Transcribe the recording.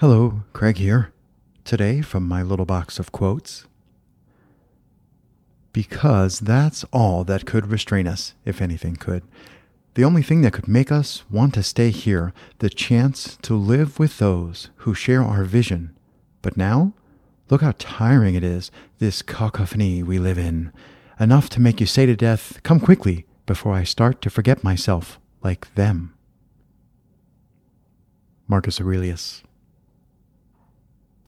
Hello, Craig here. Today, from my little box of quotes. Because that's all that could restrain us, if anything could. The only thing that could make us want to stay here, the chance to live with those who share our vision. But now, look how tiring it is, this cacophony we live in. Enough to make you say to death, Come quickly, before I start to forget myself like them. Marcus Aurelius.